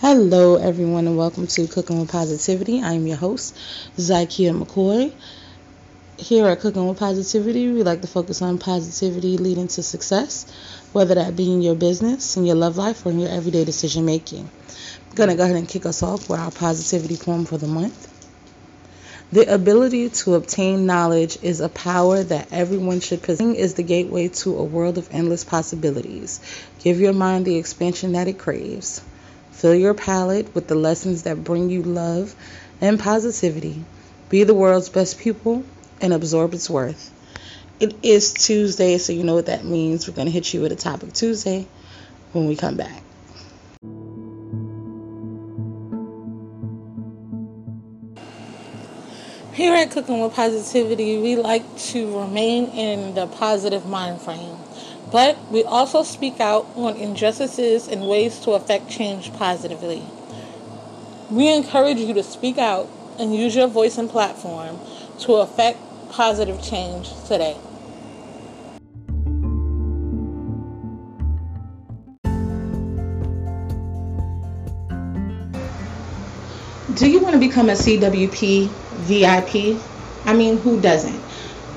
Hello, everyone, and welcome to Cooking with Positivity. I'm your host, Zykia McCoy. Here at Cooking with Positivity, we like to focus on positivity leading to success, whether that be in your business, in your love life, or in your everyday decision making. I'm going to go ahead and kick us off with our positivity poem for the month. The ability to obtain knowledge is a power that everyone should possess. Is the gateway to a world of endless possibilities. Give your mind the expansion that it craves. Fill your palate with the lessons that bring you love and positivity. Be the world's best pupil and absorb its worth. It is Tuesday, so you know what that means. We're going to hit you with a topic Tuesday when we come back. Here at Cooking with Positivity, we like to remain in the positive mind frame. But we also speak out on injustices and ways to affect change positively. We encourage you to speak out and use your voice and platform to affect positive change today. Do you want to become a CWP VIP? I mean, who doesn't?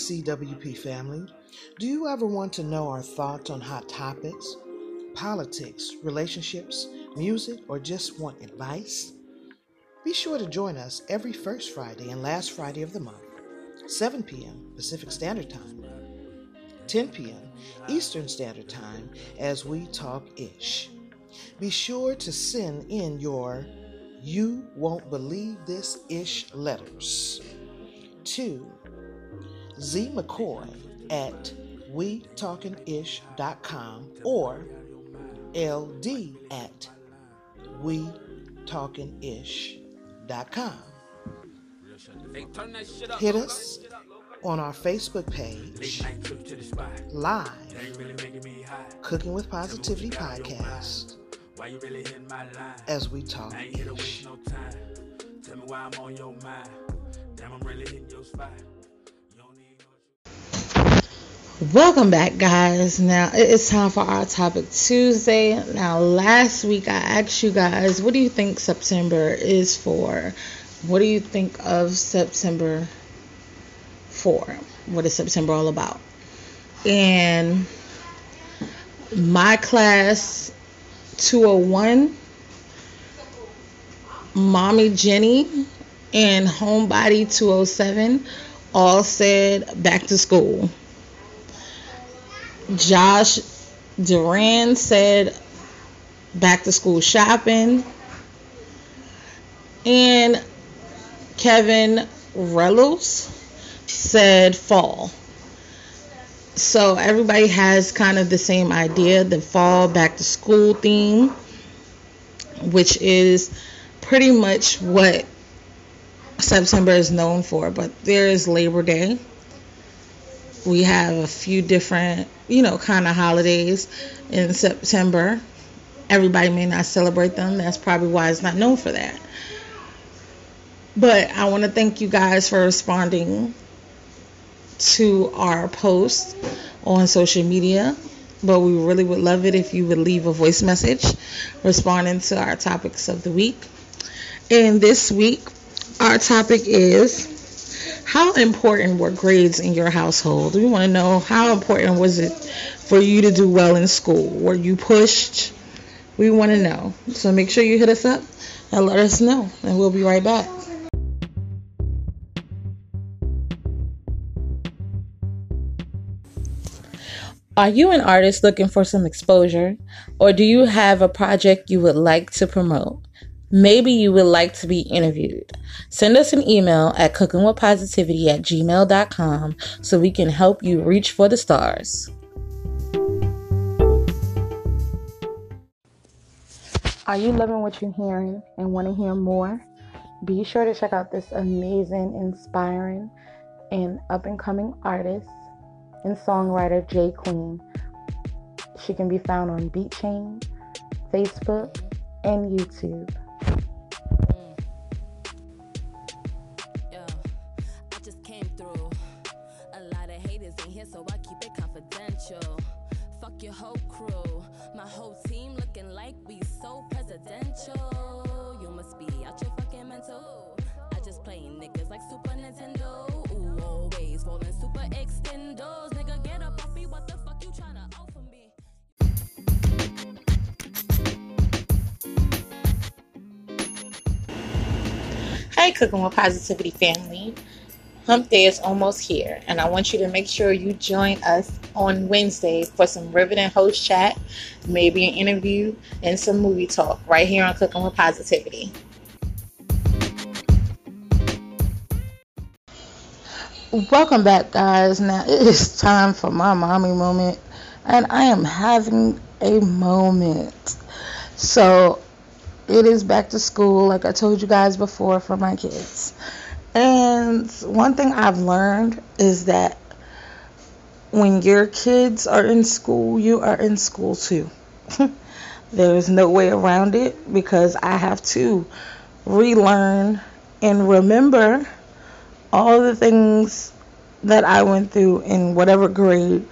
CWP family. Do you ever want to know our thoughts on hot topics, politics, relationships, music, or just want advice? Be sure to join us every first Friday and last Friday of the month, 7 p.m. Pacific Standard Time, 10 p.m. Eastern Standard Time, as we talk ish. Be sure to send in your You Won't Believe This Ish letters to Z McCoy at WeTalkingIsh.com or LD at WeTalkingIsh.com. Hit us on our Facebook page, live, Cooking with Positivity podcast, as we talk ish. Tell me why I'm on your mind. Damn, I'm really your spot. Welcome back, guys. Now it's time for our topic Tuesday. Now, last week I asked you guys, what do you think September is for? What do you think of September for? What is September all about? And my class 201, Mommy Jenny, and Homebody 207 all said back to school. Josh Duran said back to school shopping. And Kevin Reynolds said fall. So everybody has kind of the same idea the fall back to school theme, which is pretty much what September is known for. But there is Labor Day. We have a few different you know, kind of holidays in September. Everybody may not celebrate them. That's probably why it's not known for that. But I want to thank you guys for responding to our post on social media. But we really would love it if you would leave a voice message responding to our topics of the week. And this week, our topic is how important were grades in your household? We want to know how important was it for you to do well in school? Were you pushed? We want to know. So make sure you hit us up and let us know, and we'll be right back. Are you an artist looking for some exposure? Or do you have a project you would like to promote? Maybe you would like to be interviewed. Send us an email at cookingwithpositivity at gmail.com so we can help you reach for the stars. Are you loving what you're hearing and want to hear more? Be sure to check out this amazing, inspiring, and up and coming artist and songwriter, Jay Queen. She can be found on BeatChain, Facebook, and YouTube. Your whole crew. My whole team looking like we so presidential. You must be out your fucking mental. I just play niggas like Super Nintendo. Ooh, always rolling super extendos. Nigga, get up off me. What the fuck you tryna offer me? Hey, Cooking with Positivity family. Hump Day is almost here, and I want you to make sure you join us on Wednesday for some riveting host chat, maybe an interview, and some movie talk right here on Cooking with Positivity. Welcome back, guys. Now it is time for my mommy moment, and I am having a moment. So it is back to school, like I told you guys before, for my kids. And one thing I've learned is that when your kids are in school, you are in school too. There's no way around it because I have to relearn and remember all the things that I went through in whatever grade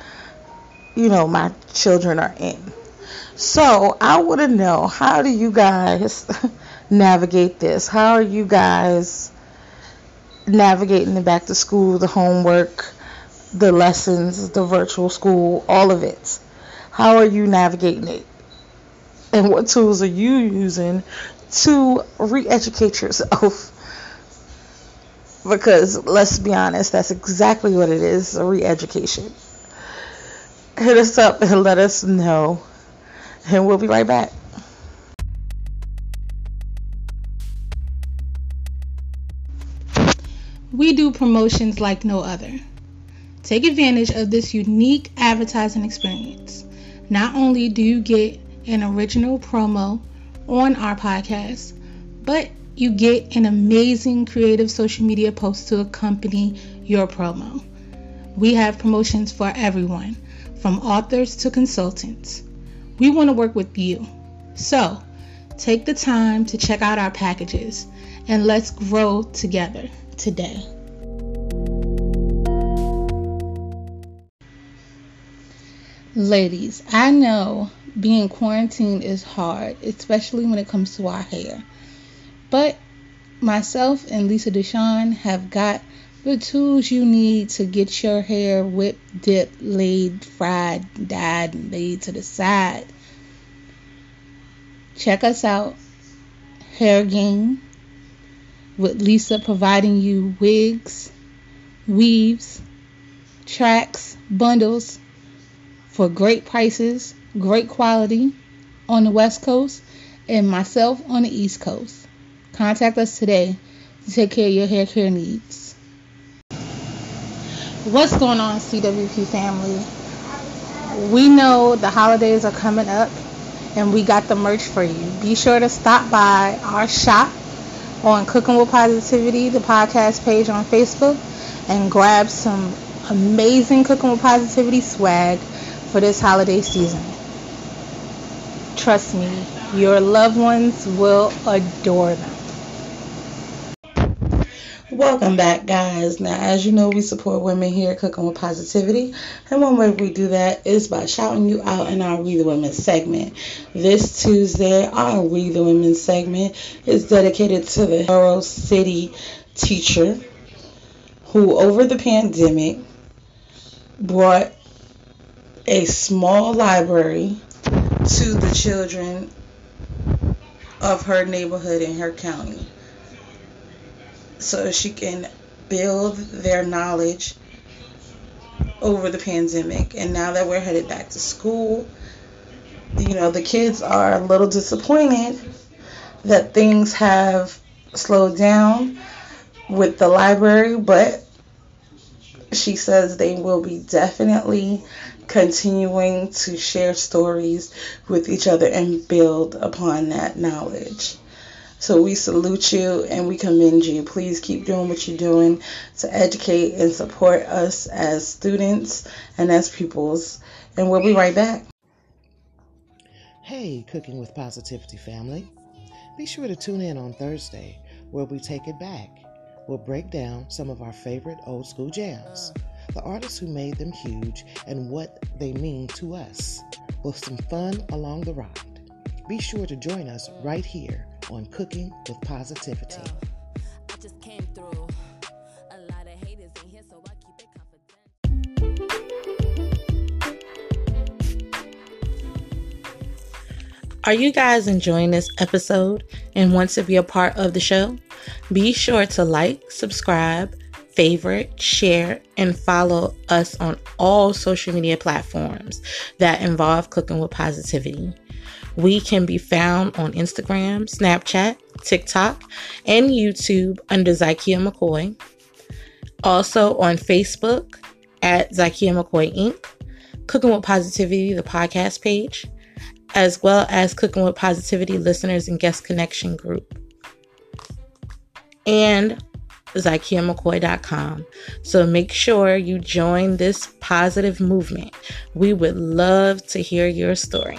you know my children are in. So, I want to know how do you guys navigate this? How are you guys navigating the back to school, the homework, the lessons, the virtual school, all of it. How are you navigating it? And what tools are you using to re educate yourself? because let's be honest, that's exactly what it is a re education. Hit us up and let us know, and we'll be right back. We do promotions like no other. Take advantage of this unique advertising experience. Not only do you get an original promo on our podcast, but you get an amazing creative social media post to accompany your promo. We have promotions for everyone, from authors to consultants. We want to work with you. So, take the time to check out our packages and let's grow together today. Ladies, I know being quarantined is hard, especially when it comes to our hair. But myself and Lisa Deshawn have got the tools you need to get your hair whipped, dipped, laid, fried, dyed, and laid to the side. Check us out, Hair Game, with Lisa providing you wigs, weaves, tracks, bundles for great prices, great quality on the West Coast, and myself on the East Coast. Contact us today to take care of your hair care needs. What's going on, CWP family? We know the holidays are coming up and we got the merch for you. Be sure to stop by our shop on Cooking with Positivity, the podcast page on Facebook, and grab some amazing Cooking with Positivity swag for this holiday season. Trust me, your loved ones will adore them. Welcome back, guys. Now, as you know, we support women here Cooking with Positivity, and one way we do that is by shouting you out in our We the Women segment. This Tuesday, our We the Women segment is dedicated to the Hero City teacher who, over the pandemic, brought a small library to the children of her neighborhood in her county so she can build their knowledge over the pandemic. And now that we're headed back to school, you know, the kids are a little disappointed that things have slowed down with the library, but she says they will be definitely continuing to share stories with each other and build upon that knowledge. So we salute you and we commend you. Please keep doing what you're doing to educate and support us as students and as pupils. And we'll be right back. Hey, Cooking with Positivity family. Be sure to tune in on Thursday where we take it back. We'll break down some of our favorite old school jams, the artists who made them huge, and what they mean to us, with some fun along the ride. Be sure to join us right here on Cooking with Positivity. I just came through. A lot of haters in here, so I keep it confidential. Are you guys enjoying this episode and want to be a part of the show? Be sure to like, subscribe, favorite, share, and follow us on all social media platforms that involve cooking with positivity. We can be found on Instagram, Snapchat, TikTok, and YouTube under Zykia McCoy. Also on Facebook at Zykia McCoy Inc., Cooking with Positivity, the podcast page, as well as Cooking with Positivity listeners and guest connection group. And ZykiaMcCoy.com. So make sure you join this positive movement. We would love to hear your story.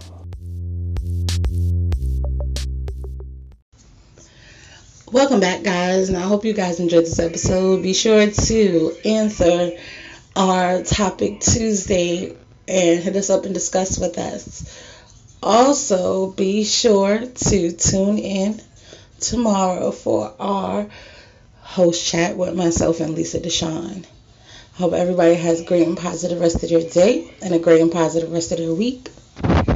Welcome back, guys, and I hope you guys enjoyed this episode. Be sure to answer our topic Tuesday and hit us up and discuss with us. Also, be sure to tune in tomorrow for our host chat with myself and Lisa Deshawn. Hope everybody has a great and positive rest of your day and a great and positive rest of their week.